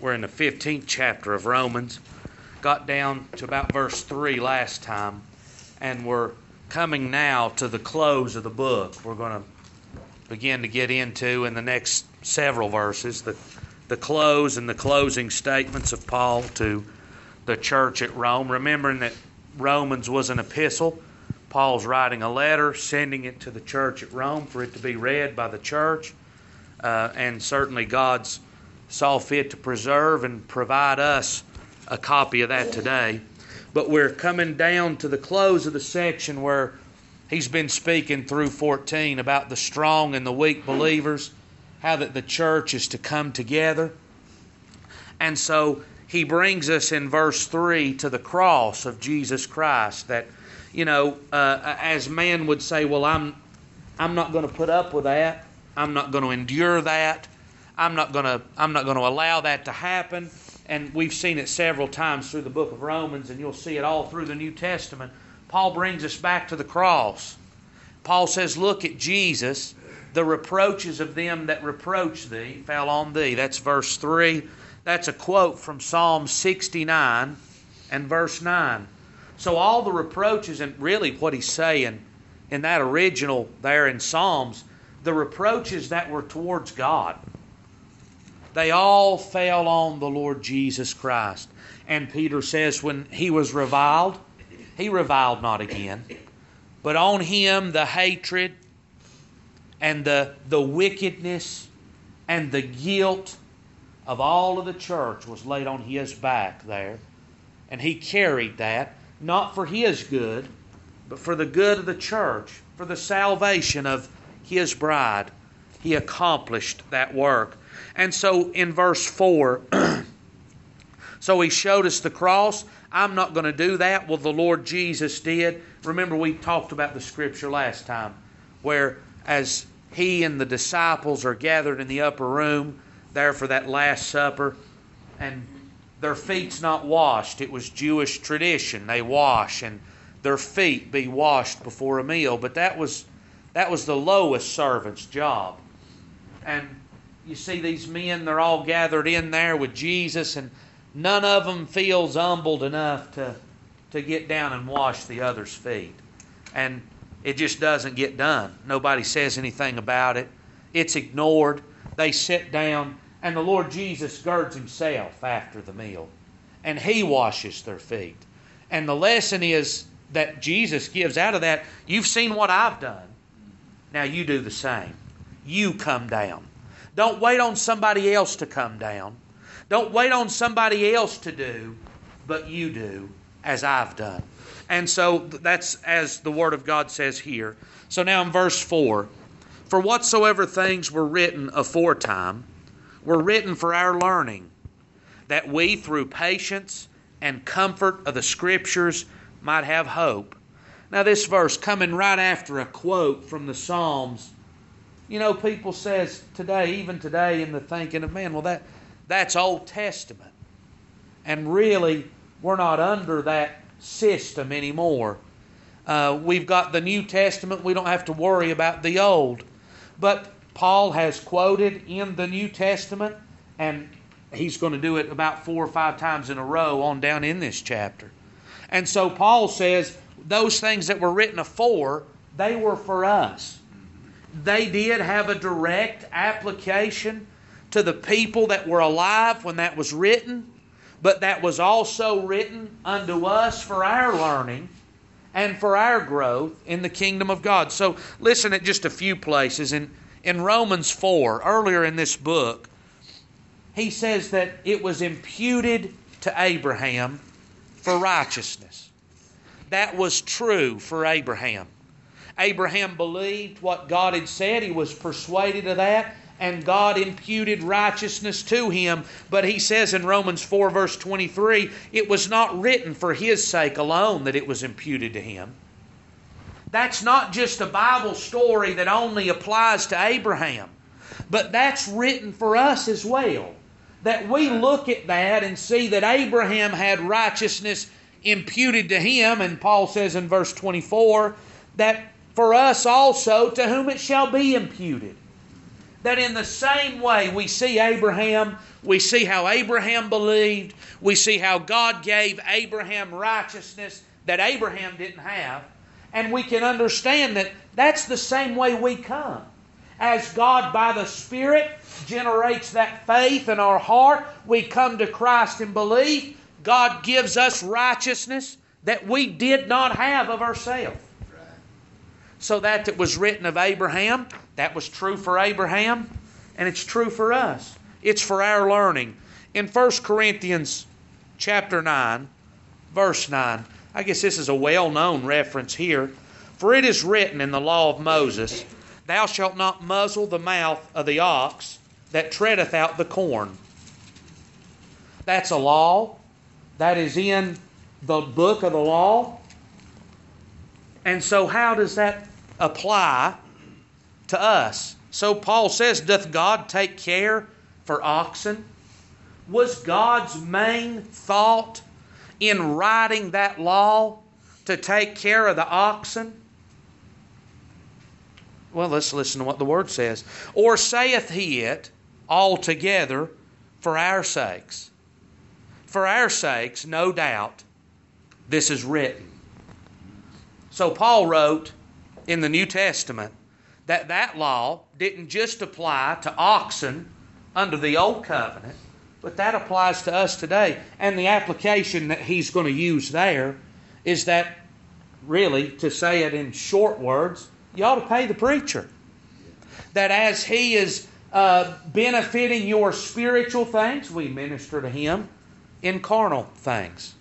We're in the 15th chapter of Romans. Got down to about verse 3 last time, and we're coming now to the close of the book. We're going to begin to get into in the next several verses the, the close and the closing statements of Paul to the church at Rome, remembering that Romans was an epistle. Paul's writing a letter, sending it to the church at Rome for it to be read by the church. Uh, and certainly God's saw fit to preserve and provide us a copy of that today. But we're coming down to the close of the section where he's been speaking through 14 about the strong and the weak believers, how that the church is to come together. And so he brings us in verse 3 to the cross of Jesus Christ that you know uh, as man would say well I'm I'm not going to put up with that I'm not going to endure that I'm not going to I'm not going to allow that to happen. And we've seen it several times through the book of Romans, and you'll see it all through the New Testament. Paul brings us back to the cross. Paul says, Look at Jesus. The reproaches of them that reproach thee fell on thee. That's verse 3. That's a quote from Psalm 69 and verse 9. So, all the reproaches, and really what he's saying in that original there in Psalms, the reproaches that were towards God they all fell on the Lord Jesus Christ. And Peter says, when he was reviled, he reviled not again, but on him the hatred and the, the wickedness and the guilt of all of the church was laid on his back there. And he carried that, not for his good, but for the good of the church, for the salvation of his bride. He accomplished that work. And so in verse 4, so he showed us the cross. I'm not going to do that. Well, the Lord Jesus did. Remember, we talked about the scripture last time where as he and the disciples are gathered in the upper room there for that Last Supper, and their feet's not washed. It was Jewish tradition. They wash and their feet be washed before a meal. But that was that was the lowest servant's job. And you see these men, they're all gathered in there with Jesus, and none of them feels humbled enough to, to get down and wash the other's feet. And it just doesn't get done. Nobody says anything about it. It's ignored. They sit down, and the Lord Jesus girds himself after the meal, and he washes their feet. And the lesson is that Jesus gives out of that you've seen what I've done. Now you do the same. You come down. Don't wait on somebody else to come down. Don't wait on somebody else to do, but you do as I've done. And so that's as the Word of God says here. So now in verse 4 For whatsoever things were written aforetime were written for our learning, that we through patience and comfort of the Scriptures might have hope. Now, this verse coming right after a quote from the Psalms you know, people says today, even today, in the thinking of man, well, that that's Old Testament, and really, we're not under that system anymore. Uh, we've got the New Testament. We don't have to worry about the Old. But Paul has quoted in the New Testament, and he's going to do it about four or five times in a row on down in this chapter. And so Paul says those things that were written afore, they were for us they did have a direct application to the people that were alive when that was written, but that was also written unto us for our learning and for our growth in the kingdom of God. So listen at just a few places. In, in Romans 4, earlier in this book, he says that it was imputed to Abraham for righteousness. That was true for Abraham. Abraham believed what God had said, he was persuaded of that, and God imputed righteousness to him. But he says in Romans 4, verse 23, it was not written for his sake alone that it was imputed to him. That's not just a Bible story that only applies to Abraham, but that's written for us as well. That we look at that and see that Abraham had righteousness imputed to him, and Paul says in verse 24 that for us also to whom it shall be imputed. that in the same way we see Abraham, we see how Abraham believed, we see how God gave Abraham righteousness that Abraham didn't have, and we can understand that that's the same way we come. As God, by the Spirit, generates that faith in our heart, we come to Christ in belief. God gives us righteousness that we did not have of ourselves. So that that was written of Abraham, that was true for Abraham, and it's true for us. It's for our learning. In 1 Corinthians chapter 9, verse 9, I guess this is a well known reference here. For it is written in the law of Moses, Thou shalt not muzzle the mouth of the ox that treadeth out the corn. That's a law. That is in the book of the law. And so, how does that apply to us? So, Paul says, Doth God take care for oxen? Was God's main thought in writing that law to take care of the oxen? Well, let's listen to what the word says. Or saith he it altogether for our sakes? For our sakes, no doubt, this is written. So Paul wrote in the New Testament that that law didn't just apply to oxen under the old covenant, but that applies to us today. And the application that he's going to use there is that, really, to say it in short words, you ought to pay the preacher. That as he is uh, benefiting your spiritual things, we minister to him in carnal things.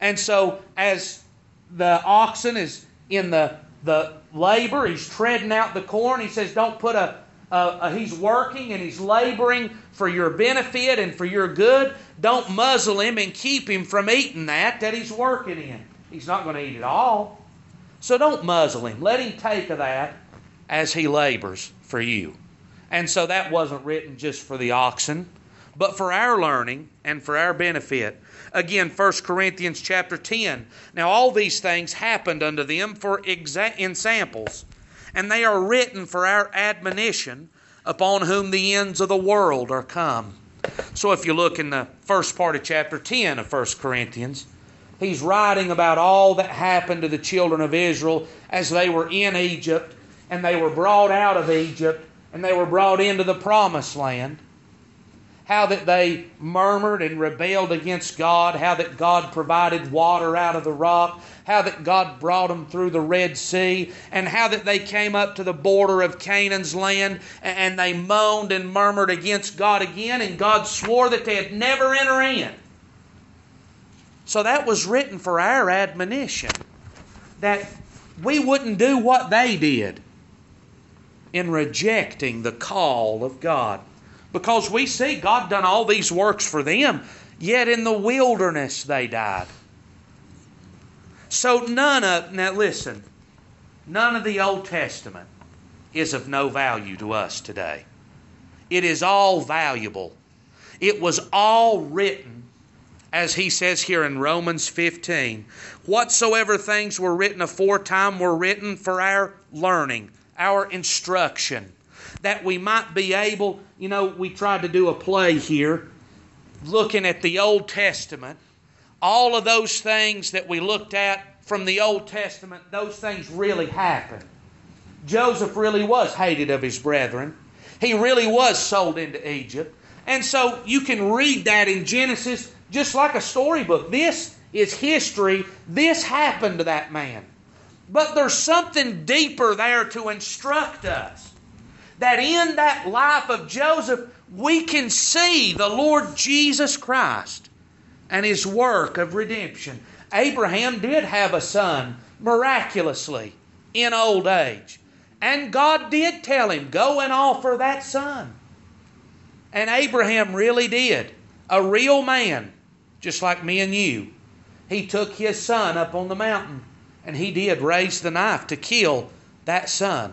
And so, as the oxen is in the, the labor, he's treading out the corn, he says, Don't put a, a, a, he's working and he's laboring for your benefit and for your good. Don't muzzle him and keep him from eating that that he's working in. He's not going to eat it all. So don't muzzle him. Let him take of that as he labors for you. And so that wasn't written just for the oxen, but for our learning and for our benefit. Again, 1 Corinthians chapter 10. Now, all these things happened unto them for exa- samples, and they are written for our admonition, upon whom the ends of the world are come. So, if you look in the first part of chapter 10 of 1 Corinthians, he's writing about all that happened to the children of Israel as they were in Egypt and they were brought out of Egypt and they were brought into the promised land how that they murmured and rebelled against God, how that God provided water out of the rock, how that God brought them through the Red Sea, and how that they came up to the border of Canaan's land and they moaned and murmured against God again, and God swore that they'd never enter in. So that was written for our admonition. That we wouldn't do what they did in rejecting the call of God. Because we see God done all these works for them, yet in the wilderness they died. So none of, now listen, none of the Old Testament is of no value to us today. It is all valuable. It was all written, as he says here in Romans 15. Whatsoever things were written aforetime were written for our learning, our instruction that we might be able, you know, we tried to do a play here looking at the Old Testament. All of those things that we looked at from the Old Testament, those things really happened. Joseph really was hated of his brethren. He really was sold into Egypt. And so you can read that in Genesis just like a storybook. This is history. This happened to that man. But there's something deeper there to instruct us that in that life of Joseph, we can see the Lord Jesus Christ and his work of redemption. Abraham did have a son miraculously in old age. And God did tell him, Go and offer that son. And Abraham really did. A real man, just like me and you. He took his son up on the mountain and he did raise the knife to kill that son.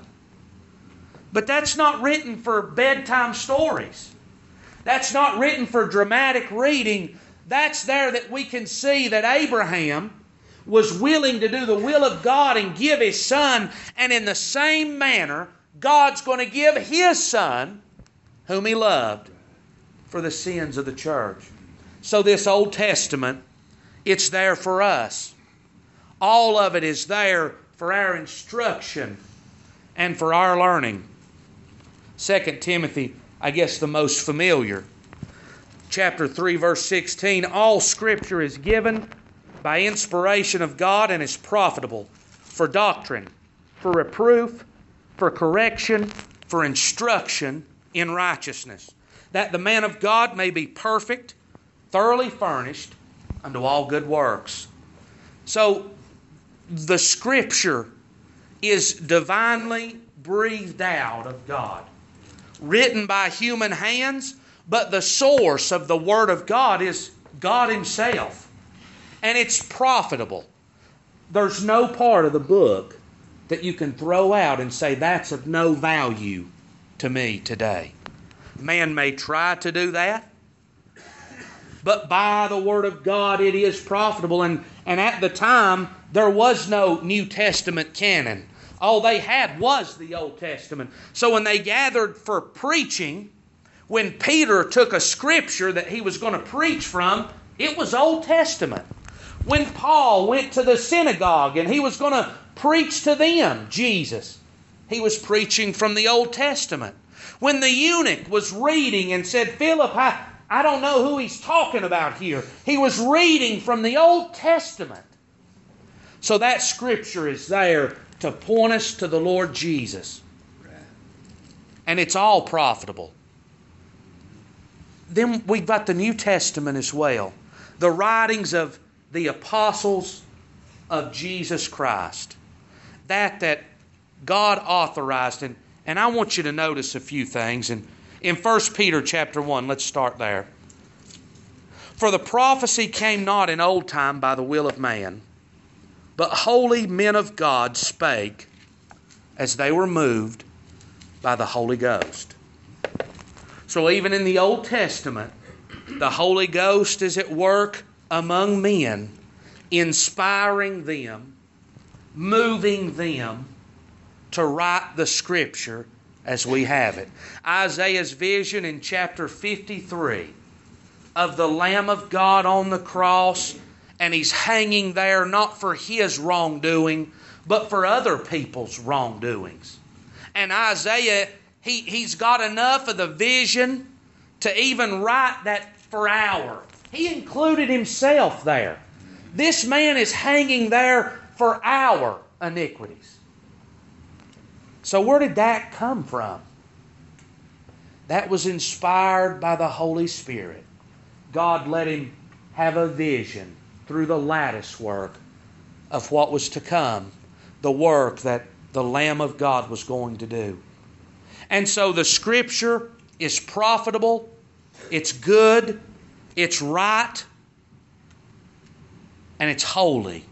But that's not written for bedtime stories. That's not written for dramatic reading. That's there that we can see that Abraham was willing to do the will of God and give his son, and in the same manner, God's going to give his son whom he loved for the sins of the church. So, this Old Testament, it's there for us. All of it is there for our instruction and for our learning. 2 Timothy, I guess the most familiar. Chapter 3, verse 16 All scripture is given by inspiration of God and is profitable for doctrine, for reproof, for correction, for instruction in righteousness, that the man of God may be perfect, thoroughly furnished unto all good works. So, the Scripture is divinely breathed out of God, written by human hands, but the source of the Word of God is God Himself. And it's profitable. There's no part of the book that you can throw out and say that's of no value to me today. Man may try to do that, but by the Word of God it is profitable. And, and at the time, there was no New Testament canon. All they had was the Old Testament. So when they gathered for preaching, when Peter took a scripture that he was going to preach from, it was Old Testament. When Paul went to the synagogue and he was going to preach to them Jesus, he was preaching from the Old Testament. When the eunuch was reading and said, Philip, I, I don't know who he's talking about here, he was reading from the Old Testament. So that scripture is there to point us to the Lord Jesus. And it's all profitable. Then we've got the New Testament as well. The writings of the apostles of Jesus Christ. That that God authorized and and I want you to notice a few things and in 1 Peter chapter 1 let's start there. For the prophecy came not in old time by the will of man but holy men of God spake as they were moved by the Holy Ghost. So, even in the Old Testament, the Holy Ghost is at work among men, inspiring them, moving them to write the Scripture as we have it. Isaiah's vision in chapter 53 of the Lamb of God on the cross and he's hanging there not for his wrongdoing, but for other people's wrongdoings. And Isaiah, he, he's got enough of the vision to even write that for our. He included himself there. This man is hanging there for our iniquities. So, where did that come from? That was inspired by the Holy Spirit. God let him have a vision through the lattice work of what was to come, the work that the Lamb of God was going to do. And so the Scripture is profitable, it's good, it's right, and it's holy.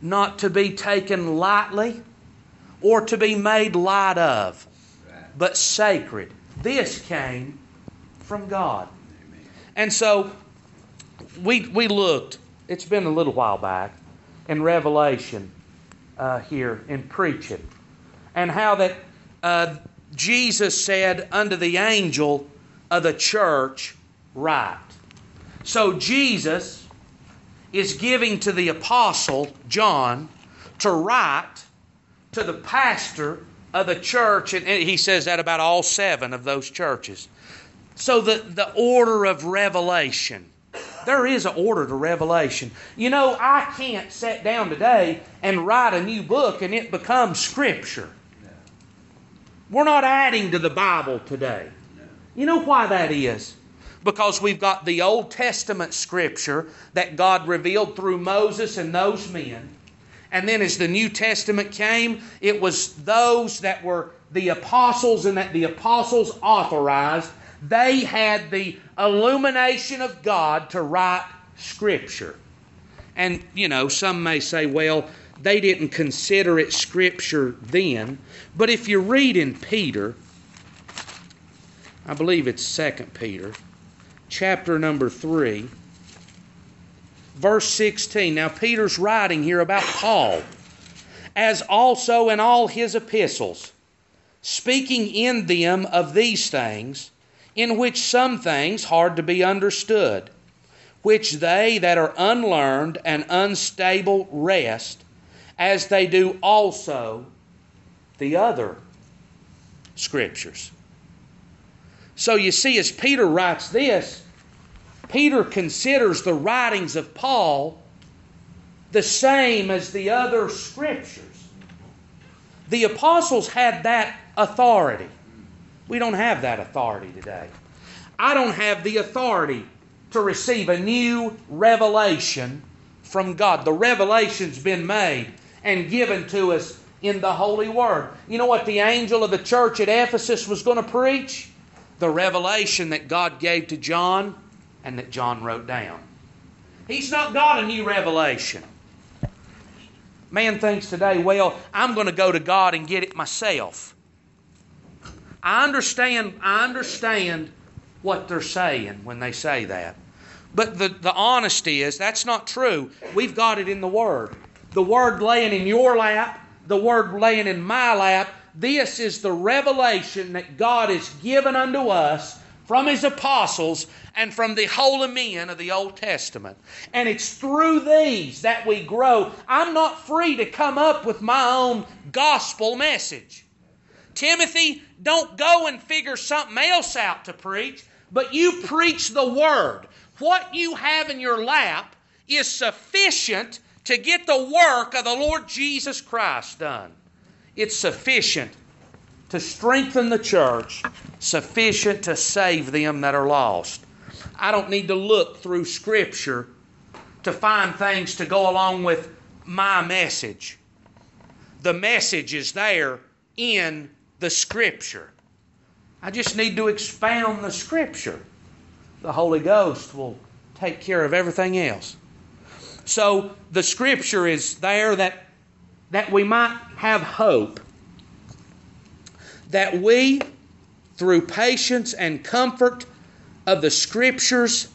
Not to be taken lightly or to be made light of, but sacred. This came from God. And so we, we looked, it's been a little while back, in Revelation uh, here in preaching, and how that uh, Jesus said unto the angel of the church, Write. So Jesus is giving to the apostle John to write to the pastor of the church, and he says that about all seven of those churches. So the, the order of revelation there is an order to revelation. You know, I can't sit down today and write a new book and it becomes Scripture. We're not adding to the Bible today. You know why that is? Because we've got the Old Testament Scripture that God revealed through Moses and those men. And then as the New Testament came, it was those that were the apostles and that the apostles authorized they had the illumination of God to write Scripture. And, you know, some may say, well, they didn't consider it Scripture then. But if you read in Peter, I believe it's 2 Peter, chapter number 3, verse 16. Now, Peter's writing here about Paul, as also in all his epistles speaking in them of these things, in which some things hard to be understood, which they that are unlearned and unstable wrest, as they do also the other scriptures. So you see, as Peter writes this, Peter considers the writings of Paul the same as the other scriptures. The apostles had that authority. We don't have that authority today. I don't have the authority to receive a new revelation from God. The revelation's been made and given to us in the Holy Word. You know what the angel of the church at Ephesus was going to preach? The revelation that God gave to John and that John wrote down. He's not got a new revelation. Man thinks today, well, I'm going to go to God and get it myself. I understand, I understand what they're saying when they say that. But the, the honesty is that's not true. We've got it in the Word. The Word laying in your lap, the Word laying in my lap. This is the revelation that God has given unto us from His apostles and from the holy men of the Old Testament. And it's through these that we grow. I'm not free to come up with my own gospel message. Timothy, don't go and figure something else out to preach, but you preach the Word. What you have in your lap is sufficient to get the work of the Lord Jesus Christ done. It's sufficient to strengthen the church, sufficient to save them that are lost. I don't need to look through Scripture to find things to go along with my message. The message is there in the Scripture. I just need to expound the Scripture. The Holy Ghost will take care of everything else. So the Scripture is there that, that we might have hope. That we, through patience and comfort of the Scriptures,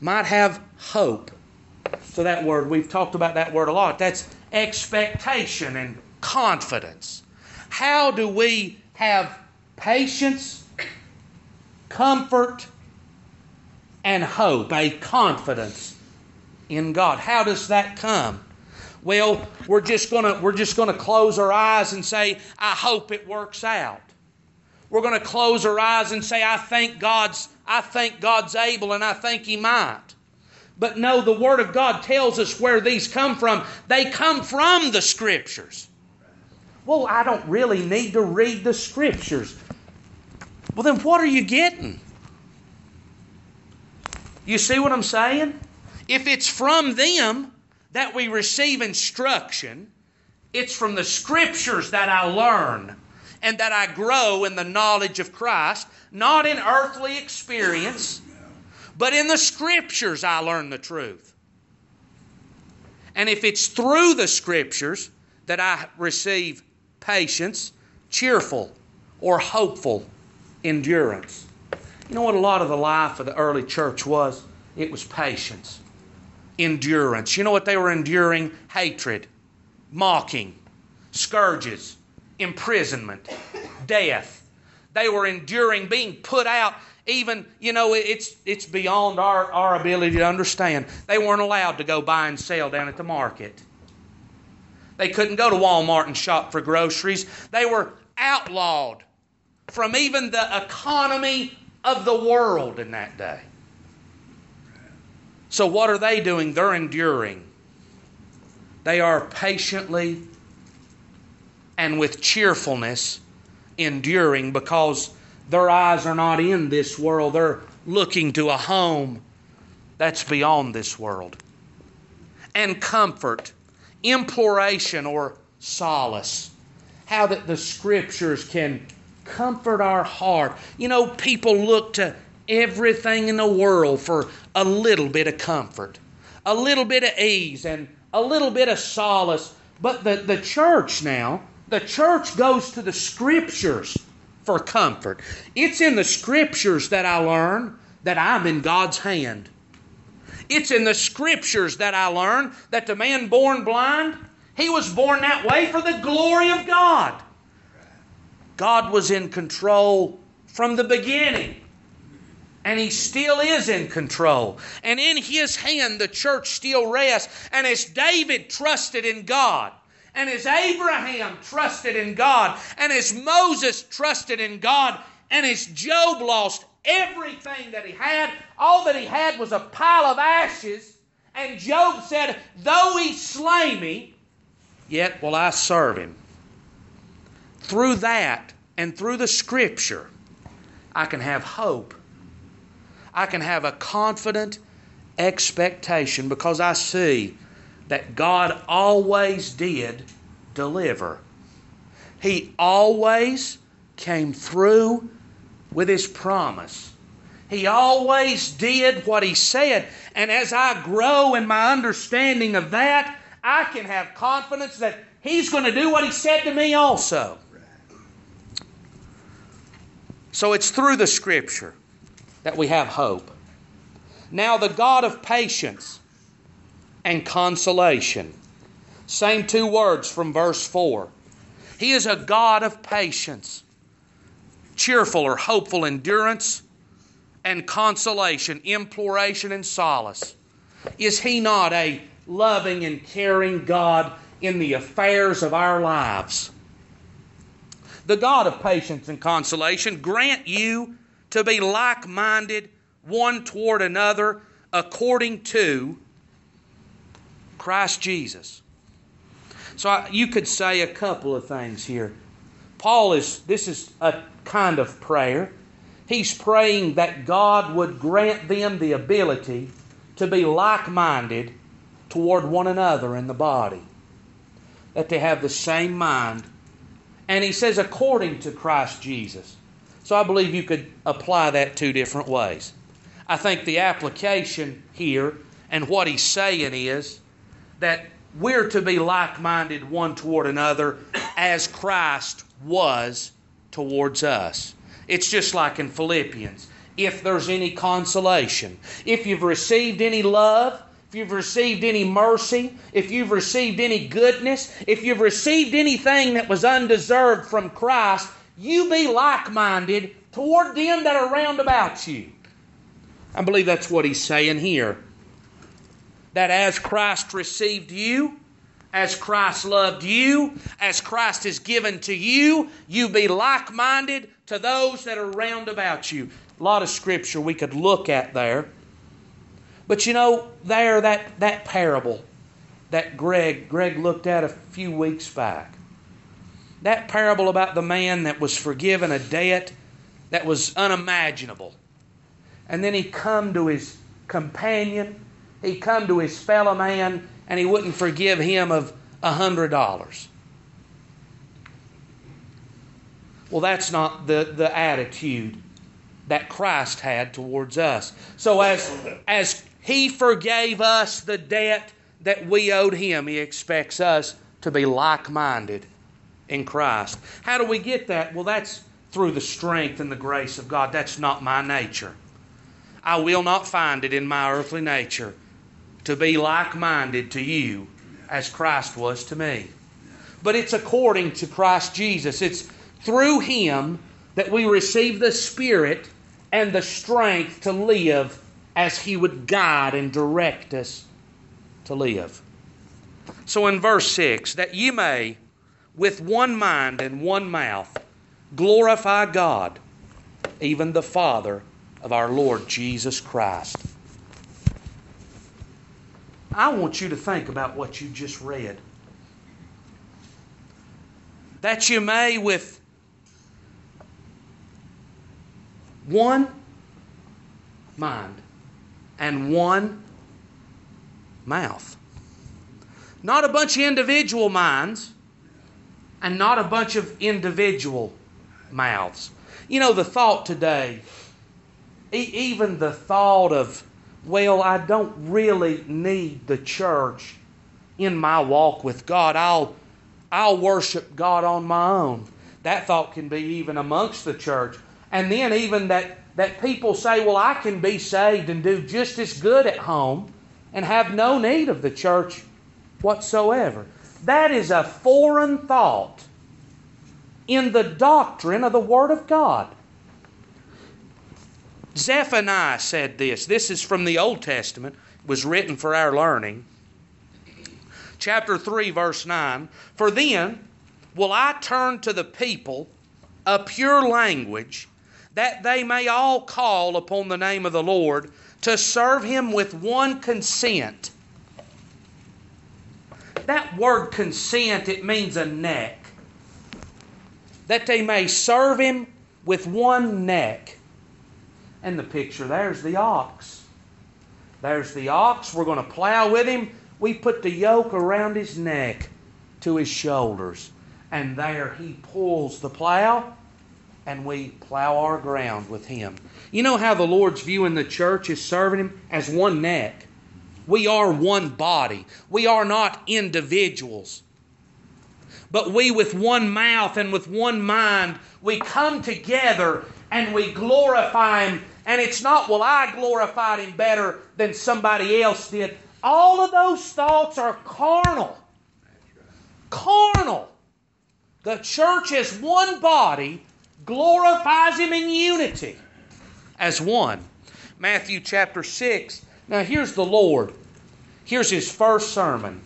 might have hope. So that word, we've talked about that word a lot. That's expectation and confidence. How do we have patience, comfort, and hope, a confidence in God? How does that come? Well, we're just gonna we're just gonna close our eyes and say, I hope it works out. We're gonna close our eyes and say, I think God's I think God's able and I think He might. But no, the Word of God tells us where these come from. They come from the Scriptures. Well, I don't really need to read the scriptures. Well, then what are you getting? You see what I'm saying? If it's from them that we receive instruction, it's from the scriptures that I learn and that I grow in the knowledge of Christ, not in earthly experience, but in the scriptures I learn the truth. And if it's through the scriptures that I receive patience, cheerful, or hopeful endurance. You know what a lot of the life of the early church was? It was patience, endurance. You know what they were enduring? Hatred, mocking, scourges, imprisonment, death. They were enduring being put out. Even, you know, it's, it's beyond our, our ability to understand. They weren't allowed to go buy and sell down at the market. They couldn't go to Walmart and shop for groceries. They were outlawed from even the economy of the world in that day. So, what are they doing? They're enduring. They are patiently and with cheerfulness enduring because their eyes are not in this world. They're looking to a home that's beyond this world. And comfort imploration or solace. How that the scriptures can comfort our heart. You know, people look to everything in the world for a little bit of comfort, a little bit of ease, and a little bit of solace. But the, the church now, the church goes to the scriptures for comfort. It's in the scriptures that I learn that I'm in God's hand. It's in the scriptures that I learn that the man born blind, he was born that way for the glory of God. God was in control from the beginning. And he still is in control. And in his hand, the church still rests. And as David trusted in God, and as Abraham trusted in God, and as Moses trusted in God, and as Job lost everything that he had, all that he had was a pile of ashes. And Job said, Though he slay me, yet will I serve him. Through that and through the scripture, I can have hope. I can have a confident expectation because I see that God always did deliver. He always came through with His promise. He always did what He said. And as I grow in my understanding of that, I can have confidence that He's going to do what He said to me also. So it's through the Scripture that we have hope. Now, the God of patience and consolation. Same two words from verse 4. He is a God of patience, cheerful or hopeful endurance, and consolation, imploration, and solace. Is He not a loving and caring God in the affairs of our lives? The God of patience and consolation grant you to be like minded one toward another according to Christ Jesus. So I, you could say a couple of things here. Paul is, this is a kind of prayer. He's praying that God would grant them the ability to be like minded toward one another in the body, that they have the same mind. And he says, according to Christ Jesus. So I believe you could apply that two different ways. I think the application here and what he's saying is that we're to be like minded one toward another as Christ was towards us. It's just like in Philippians. If there's any consolation, if you've received any love, if you've received any mercy, if you've received any goodness, if you've received anything that was undeserved from Christ, you be like minded toward them that are round about you. I believe that's what he's saying here. That as Christ received you, as Christ loved you, as Christ is given to you, you be like minded to those that are round about you. A lot of scripture we could look at there. But you know, there, that, that parable that Greg, Greg looked at a few weeks back. That parable about the man that was forgiven a debt that was unimaginable. And then he come to his companion, he come to his fellow man, and he wouldn't forgive him of a hundred dollars. Well, that's not the, the attitude that Christ had towards us. So as as he forgave us the debt that we owed him, he expects us to be like-minded in Christ. How do we get that? Well, that's through the strength and the grace of God. That's not my nature. I will not find it in my earthly nature to be like minded to you as Christ was to me. But it's according to Christ Jesus. It's through Him that we receive the Spirit and the strength to live as He would guide and direct us to live. So in verse 6, that ye may with one mind and one mouth glorify God, even the Father of our Lord Jesus Christ. I want you to think about what you just read. That you may, with one mind and one mouth. Not a bunch of individual minds and not a bunch of individual mouths. You know, the thought today, e- even the thought of, well, I don't really need the church in my walk with God. I'll, I'll worship God on my own. That thought can be even amongst the church. And then even that, that people say, well, I can be saved and do just as good at home and have no need of the church whatsoever. That is a foreign thought in the doctrine of the Word of God. Zephaniah said this. This is from the Old Testament, it was written for our learning. Chapter 3, verse 9 For then will I turn to the people a pure language, that they may all call upon the name of the Lord to serve him with one consent. That word consent, it means a neck. That they may serve him with one neck. And the picture there's the ox. There's the ox. We're going to plow with him. We put the yoke around his neck to his shoulders. And there he pulls the plow, and we plow our ground with him. You know how the Lord's viewing the church is serving him as one neck. We are one body. We are not individuals. But we, with one mouth and with one mind, we come together and we glorify Him. And it's not, well, I glorified Him better than somebody else did. All of those thoughts are carnal. Carnal. The church as one body glorifies Him in unity as one. Matthew chapter 6. Now, here's the Lord. Here's His first sermon,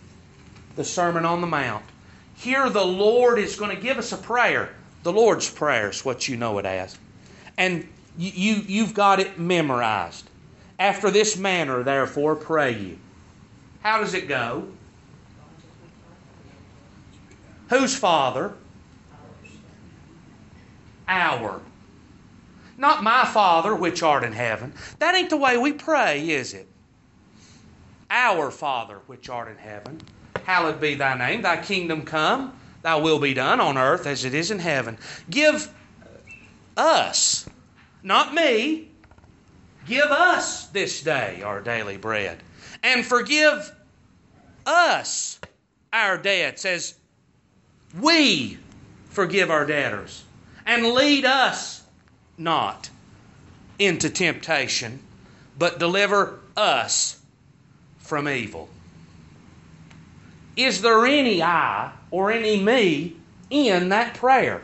the Sermon on the Mount. Here, the Lord is going to give us a prayer. The Lord's Prayer is what you know it as. And you, you, you've got it memorized. After this manner, therefore, pray you. How does it go? Whose Father? Our. Not my Father which art in heaven. That ain't the way we pray, is it? Our Father which art in heaven. Hallowed be thy name. Thy kingdom come. Thy will be done on earth as it is in heaven. Give us, not me, give us this day our daily bread. And forgive us our debts as we forgive our debtors. And lead us not into temptation, but deliver us from evil. Is there any I or any me in that prayer?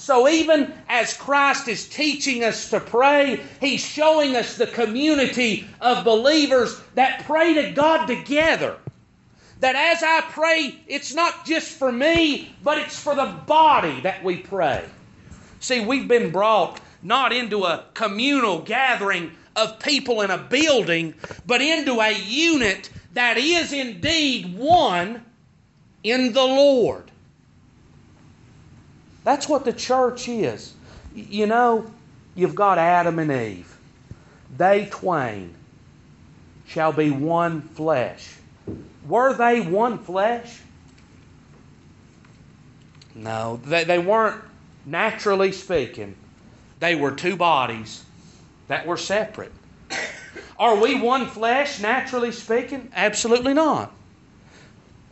So, even as Christ is teaching us to pray, He's showing us the community of believers that pray to God together. That as I pray, it's not just for me, but it's for the body that we pray. See, we've been brought not into a communal gathering of people in a building, but into a unit that is indeed one in the Lord. That's what the church is. You know, you've got Adam and Eve. They twain shall be one flesh. Were they one flesh? No, they, they weren't naturally speaking. They were two bodies that were separate. Are we one flesh, naturally speaking? Absolutely not.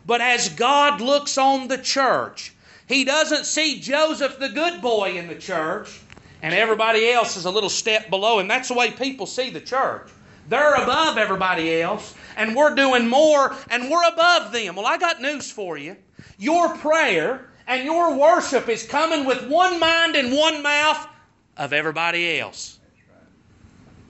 But as God looks on the church, He doesn't see Joseph the good boy in the church and everybody else is a little step below him. That's the way people see the church. They're above everybody else, and we're doing more, and we're above them. Well, I got news for you. Your prayer and your worship is coming with one mind and one mouth of everybody else.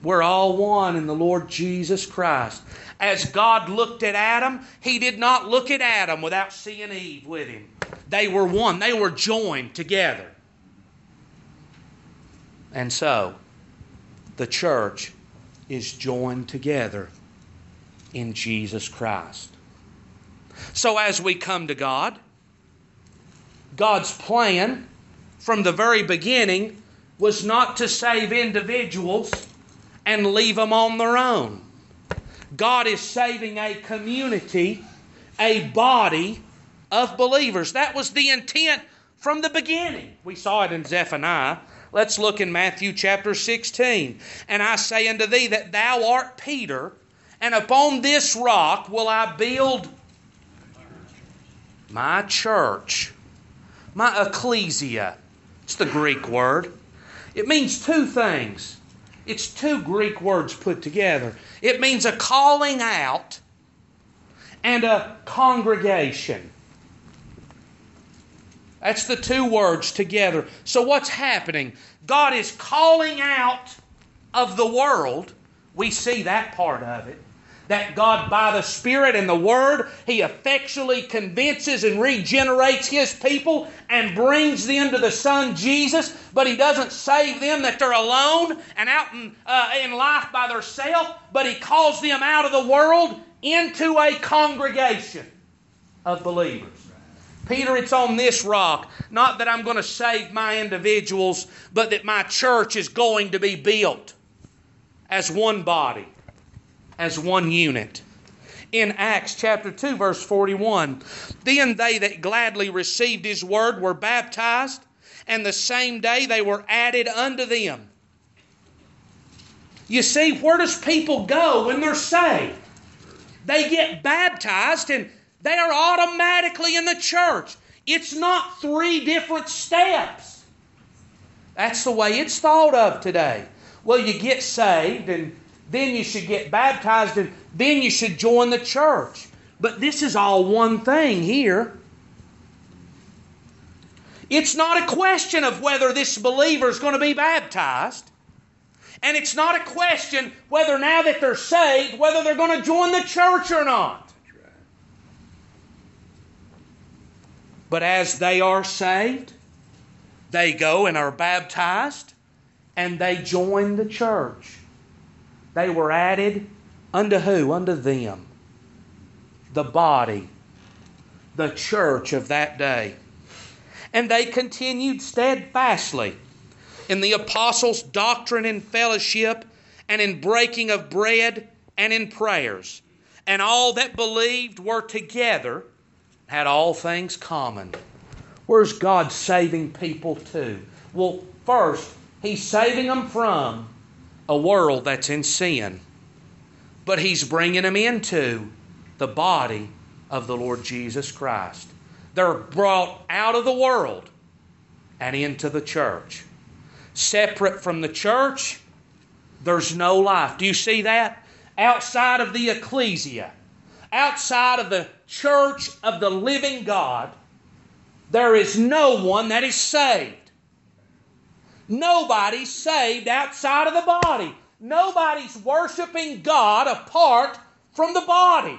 We're all one in the Lord Jesus Christ. As God looked at Adam, He did not look at Adam without seeing Eve with him. They were one, they were joined together. And so, the church is joined together in Jesus Christ. So, as we come to God, God's plan from the very beginning was not to save individuals and leave them on their own. God is saving a community, a body of believers. That was the intent from the beginning. We saw it in Zephaniah. Let's look in Matthew chapter 16. And I say unto thee that thou art Peter, and upon this rock will I build my church, my ecclesia. It's the Greek word. It means two things. It's two Greek words put together. It means a calling out and a congregation. That's the two words together. So, what's happening? God is calling out of the world. We see that part of it. That God, by the Spirit and the Word, He effectually convinces and regenerates His people and brings them to the Son Jesus, but He doesn't save them that they're alone and out in, uh, in life by themselves, but He calls them out of the world into a congregation of believers. Peter, it's on this rock. Not that I'm going to save my individuals, but that my church is going to be built as one body, as one unit. In Acts chapter 2, verse 41, then they that gladly received his word were baptized, and the same day they were added unto them. You see, where does people go when they're saved? They get baptized and they are automatically in the church. It's not three different steps. That's the way it's thought of today. Well, you get saved, and then you should get baptized, and then you should join the church. But this is all one thing here. It's not a question of whether this believer is going to be baptized. And it's not a question whether now that they're saved, whether they're going to join the church or not. But as they are saved, they go and are baptized and they join the church. They were added unto who? Unto them. The body, the church of that day. And they continued steadfastly in the apostles' doctrine and fellowship, and in breaking of bread and in prayers. And all that believed were together had all things common. Where's God saving people to? Well, first, He's saving them from a world that's in sin, but He's bringing them into the body of the Lord Jesus Christ. They're brought out of the world and into the church. Separate from the church, there's no life. Do you see that? Outside of the ecclesia, outside of the church of the living God, there is no one that is saved. Nobody's saved outside of the body. Nobody's worshiping God apart from the body.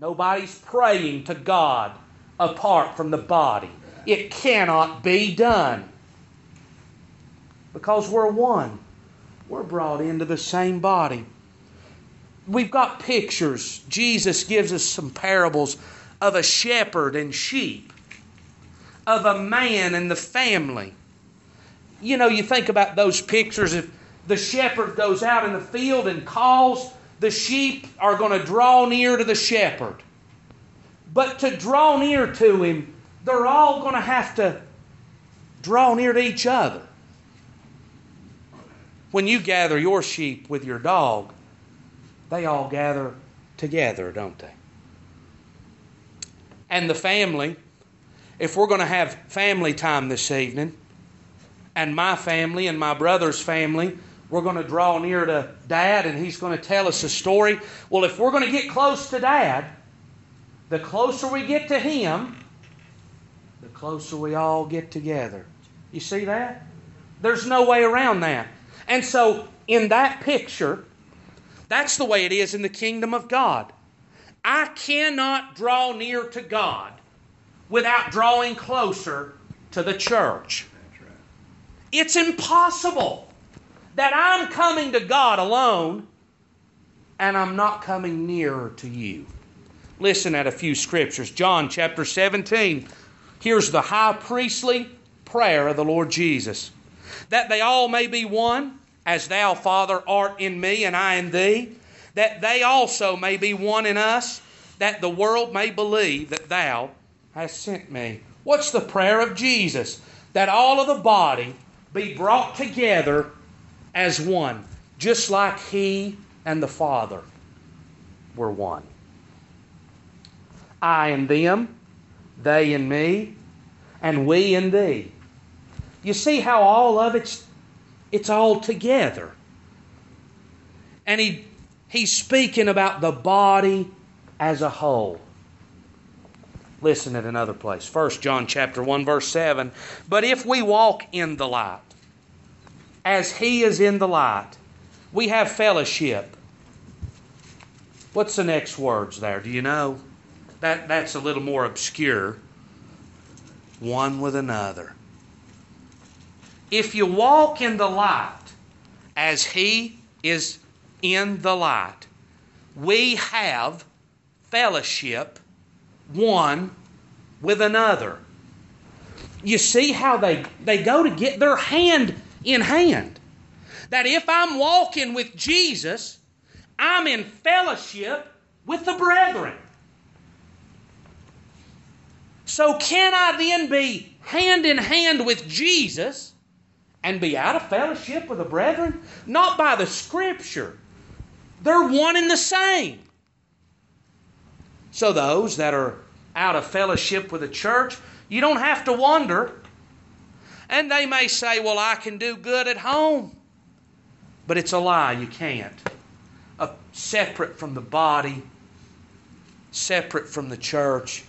Nobody's praying to God apart from the body. It cannot be done because we're one. We're brought into the same body we've got pictures. Jesus gives us some parables of a shepherd and sheep, of a man and the family. You know, you think about those pictures. If the shepherd goes out in the field and calls, the sheep are going to draw near to the shepherd. But to draw near to him, they're all going to have to draw near to each other. When you gather your sheep with your dog, they all gather together, don't they? And the family, if we're going to have family time this evening, and my family and my brother's family, we're going to draw near to Dad and he's going to tell us a story. Well, if we're going to get close to Dad, the closer we get to him, the closer we all get together. You see that? There's no way around that. And so, in that picture, that's the way it is in the kingdom of God. I cannot draw near to God without drawing closer to the church. It's impossible that I'm coming to God alone and I'm not coming nearer to you. Listen at a few scriptures. John chapter 17. Here's the high priestly prayer of the Lord Jesus that they all may be one as thou, Father, art in me and I in thee, that they also may be one in us, that the world may believe that thou hast sent me. What's the prayer of Jesus? That all of the body be brought together as one, just like he and the Father were one. I and them, they and me, and we and thee. You see how all of it's it's all together. And he, he's speaking about the body as a whole. Listen at another place. First John chapter 1 verse 7. But if we walk in the light, as he is in the light, we have fellowship. What's the next words there? Do you know? That that's a little more obscure. One with another. If you walk in the light as he is in the light, we have fellowship one with another. You see how they, they go to get their hand in hand. That if I'm walking with Jesus, I'm in fellowship with the brethren. So, can I then be hand in hand with Jesus and be out of fellowship with the brethren? Not by the Scripture. They're one and the same. So, those that are out of fellowship with the church, you don't have to wonder. And they may say, Well, I can do good at home. But it's a lie, you can't. Uh, separate from the body, separate from the church,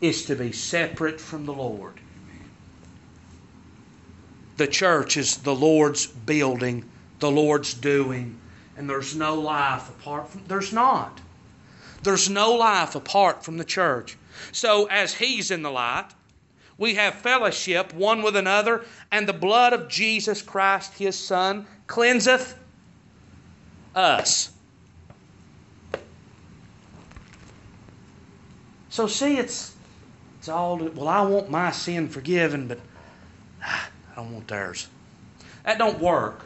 is to be separate from the Lord. The church is the Lord's building, the Lord's doing, and there's no life apart from there's not. There's no life apart from the church. So, as He's in the light, we have fellowship one with another, and the blood of Jesus Christ, His Son, cleanseth us. So, see, it's, it's all, well, I want my sin forgiven, but I don't want theirs. That don't work.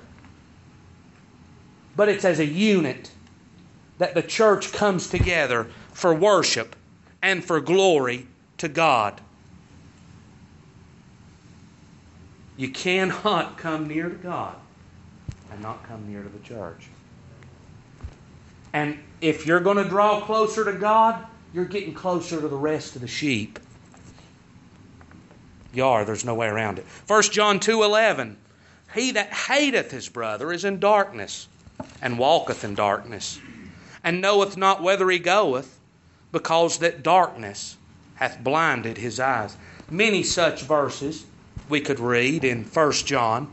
But it's as a unit that the church comes together for worship and for glory to God. You cannot come near to God and not come near to the church. And if you're going to draw closer to God, you're getting closer to the rest of the sheep. Are, there's no way around it. 1 John 2:11 He that hateth his brother is in darkness and walketh in darkness and knoweth not whither he goeth, because that darkness hath blinded his eyes. Many such verses we could read in 1 John,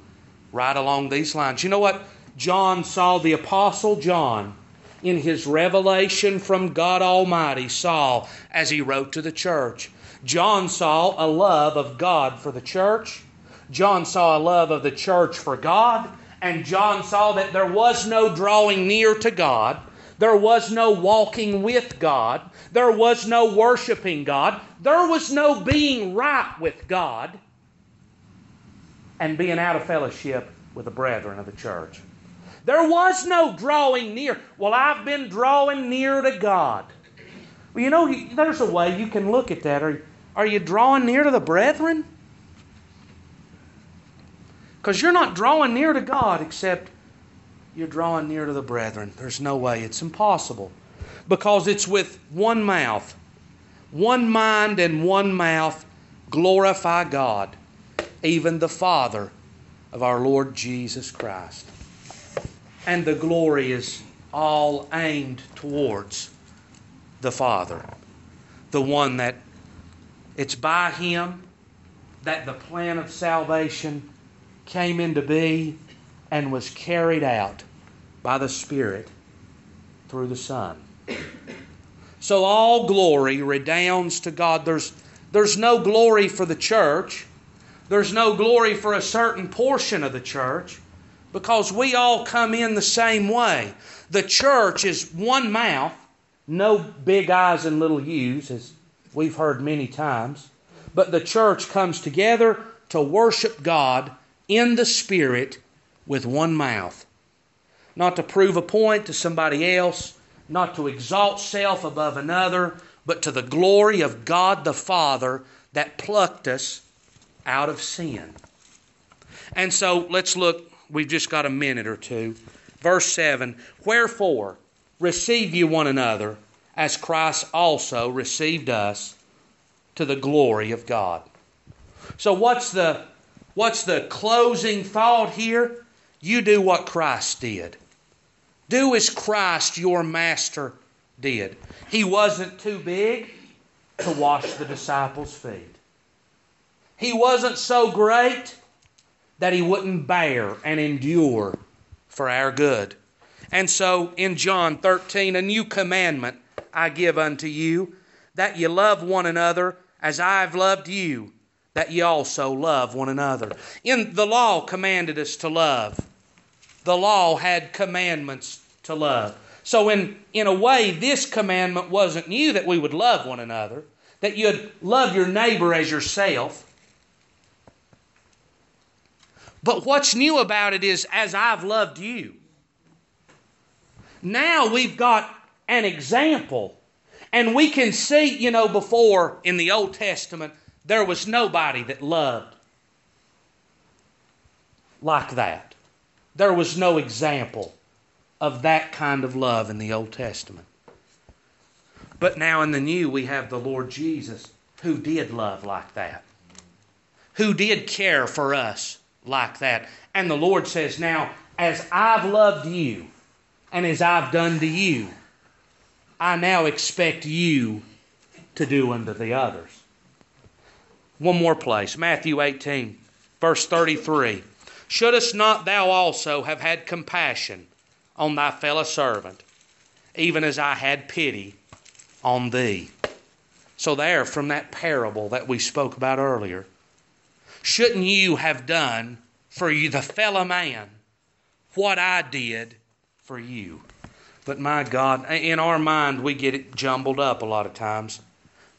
right along these lines. You know what? John saw the Apostle John in his revelation from God Almighty saw as he wrote to the church. John saw a love of God for the church. John saw a love of the church for God. And John saw that there was no drawing near to God there was no walking with God. There was no worshiping God. There was no being right with God and being out of fellowship with the brethren of the church. There was no drawing near. Well, I've been drawing near to God. Well, you know, there's a way you can look at that. Are, are you drawing near to the brethren? Because you're not drawing near to God except you're drawing near to the brethren. There's no way. It's impossible. Because it's with one mouth, one mind, and one mouth glorify God, even the Father of our Lord Jesus Christ. And the glory is all aimed towards the Father, the one that it's by Him that the plan of salvation came into being and was carried out by the Spirit through the Son. So all glory redounds to God. There's, there's no glory for the church. There's no glory for a certain portion of the church because we all come in the same way. The church is one mouth, no big eyes and little U's, as we've heard many times. But the church comes together to worship God in the Spirit with one mouth. Not to prove a point to somebody else, not to exalt self above another, but to the glory of God the Father that plucked us out of sin. And so let's look, we've just got a minute or two. Verse 7 Wherefore, receive you one another, as Christ also received us to the glory of God. So, what's the, what's the closing thought here? You do what Christ did. Do as Christ, your master, did. He wasn't too big, to wash the disciples' feet. He wasn't so great that he wouldn't bear and endure for our good. And so in John 13, a new commandment I give unto you, that ye love one another as I've loved you, that ye also love one another. In the law commanded us to love. The law had commandments to love. So in, in a way, this commandment wasn't new that we would love one another, that you'd love your neighbor as yourself. But what's new about it is as I've loved you. Now we've got an example. And we can see, you know, before in the Old Testament, there was nobody that loved like that. There was no example of that kind of love in the Old Testament. But now in the New, we have the Lord Jesus who did love like that, who did care for us like that. And the Lord says, Now, as I've loved you and as I've done to you, I now expect you to do unto the others. One more place Matthew 18, verse 33. Shouldest not thou also have had compassion on thy fellow servant, even as I had pity on thee? So, there, from that parable that we spoke about earlier, shouldn't you have done for you, the fellow man, what I did for you? But my God, in our mind, we get it jumbled up a lot of times.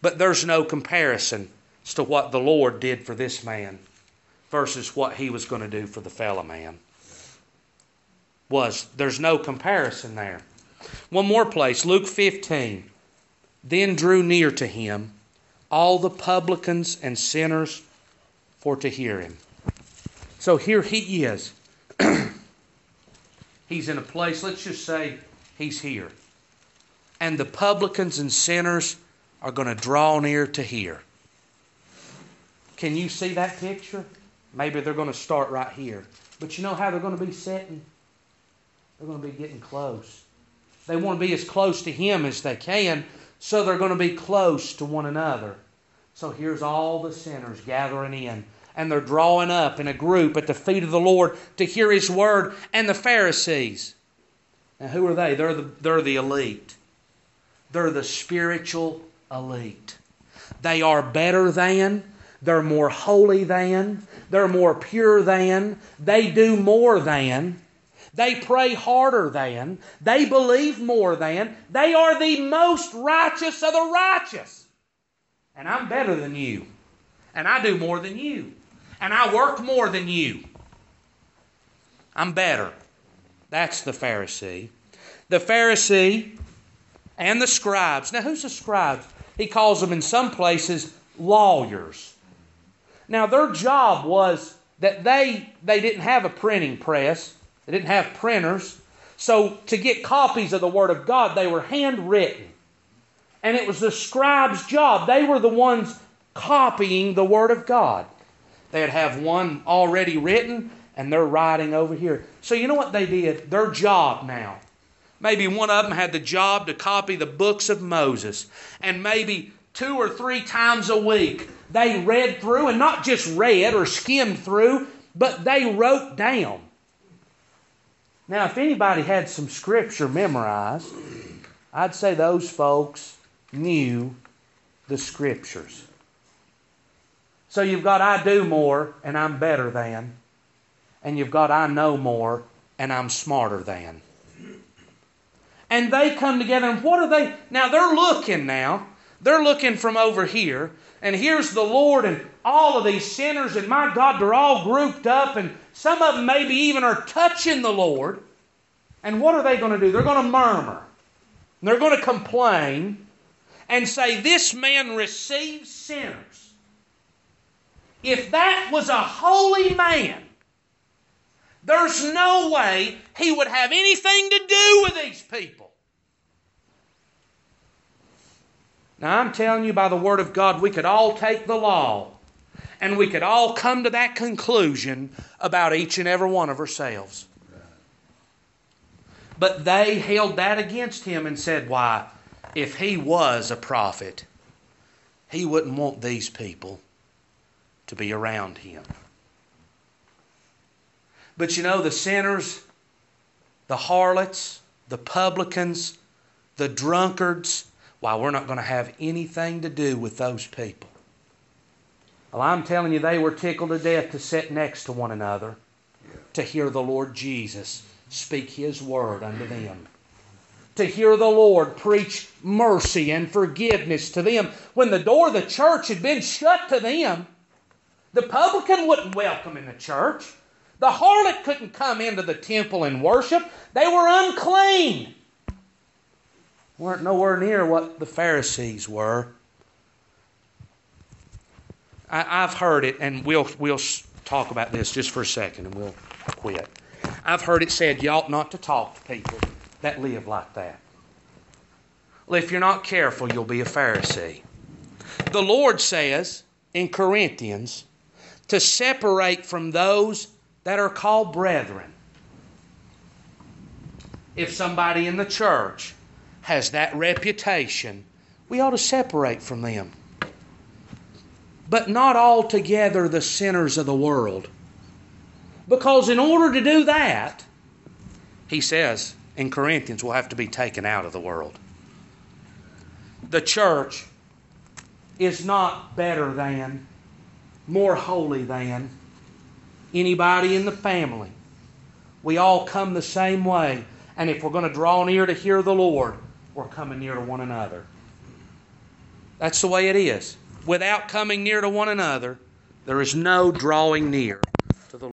But there's no comparison as to what the Lord did for this man versus what he was going to do for the fellow man. Was there's no comparison there. One more place, Luke 15. Then drew near to him all the publicans and sinners for to hear him. So here he is. he's in a place, let's just say he's here. And the publicans and sinners are going to draw near to hear. Can you see that picture? Maybe they're going to start right here. But you know how they're going to be sitting? They're going to be getting close. They want to be as close to Him as they can, so they're going to be close to one another. So here's all the sinners gathering in, and they're drawing up in a group at the feet of the Lord to hear His word, and the Pharisees. And who are they? They're the, they're the elite. They're the spiritual elite. They are better than, they're more holy than, they're more pure than, they do more than, they pray harder than, they believe more than, they are the most righteous of the righteous. And I'm better than you. And I do more than you. And I work more than you. I'm better. That's the Pharisee. The Pharisee and the scribes. Now, who's the scribes? He calls them in some places lawyers. Now, their job was that they, they didn't have a printing press, they didn't have printers. So, to get copies of the Word of God, they were handwritten. And it was the scribe's job. They were the ones copying the Word of God. They'd have one already written, and they're writing over here. So, you know what they did? Their job now. Maybe one of them had the job to copy the books of Moses. And maybe two or three times a week, they read through, and not just read or skimmed through, but they wrote down. Now, if anybody had some scripture memorized, I'd say those folks knew the scriptures. So you've got I do more and I'm better than, and you've got I know more and I'm smarter than. And they come together, and what are they? Now they're looking now. They're looking from over here, and here's the Lord and all of these sinners, and my God, they're all grouped up, and some of them maybe even are touching the Lord. And what are they going to do? They're going to murmur. They're going to complain and say, This man receives sinners. If that was a holy man, there's no way he would have anything to do with these people. Now, I'm telling you by the Word of God, we could all take the law and we could all come to that conclusion about each and every one of ourselves. But they held that against him and said, Why, if he was a prophet, he wouldn't want these people to be around him. But you know, the sinners, the harlots, the publicans, the drunkards, why, we're not going to have anything to do with those people. Well, I'm telling you, they were tickled to death to sit next to one another to hear the Lord Jesus speak His word unto them. To hear the Lord preach mercy and forgiveness to them when the door of the church had been shut to them. The publican wouldn't welcome in the church. The harlot couldn't come into the temple and worship. They were unclean. Weren't nowhere near what the Pharisees were. I, have heard it, and we'll, we'll talk about this just for a second and we'll quit. I've heard it said you ought not to talk to people that live like that. Well, if you're not careful, you'll be a Pharisee. The Lord says in Corinthians to separate from those that are called brethren. If somebody in the church has that reputation, we ought to separate from them. But not altogether the sinners of the world. Because in order to do that, he says in Corinthians, we'll have to be taken out of the world. The church is not better than, more holy than anybody in the family. We all come the same way. And if we're going to draw near to hear the Lord, we're coming near to one another. That's the way it is. Without coming near to one another, there is no drawing near.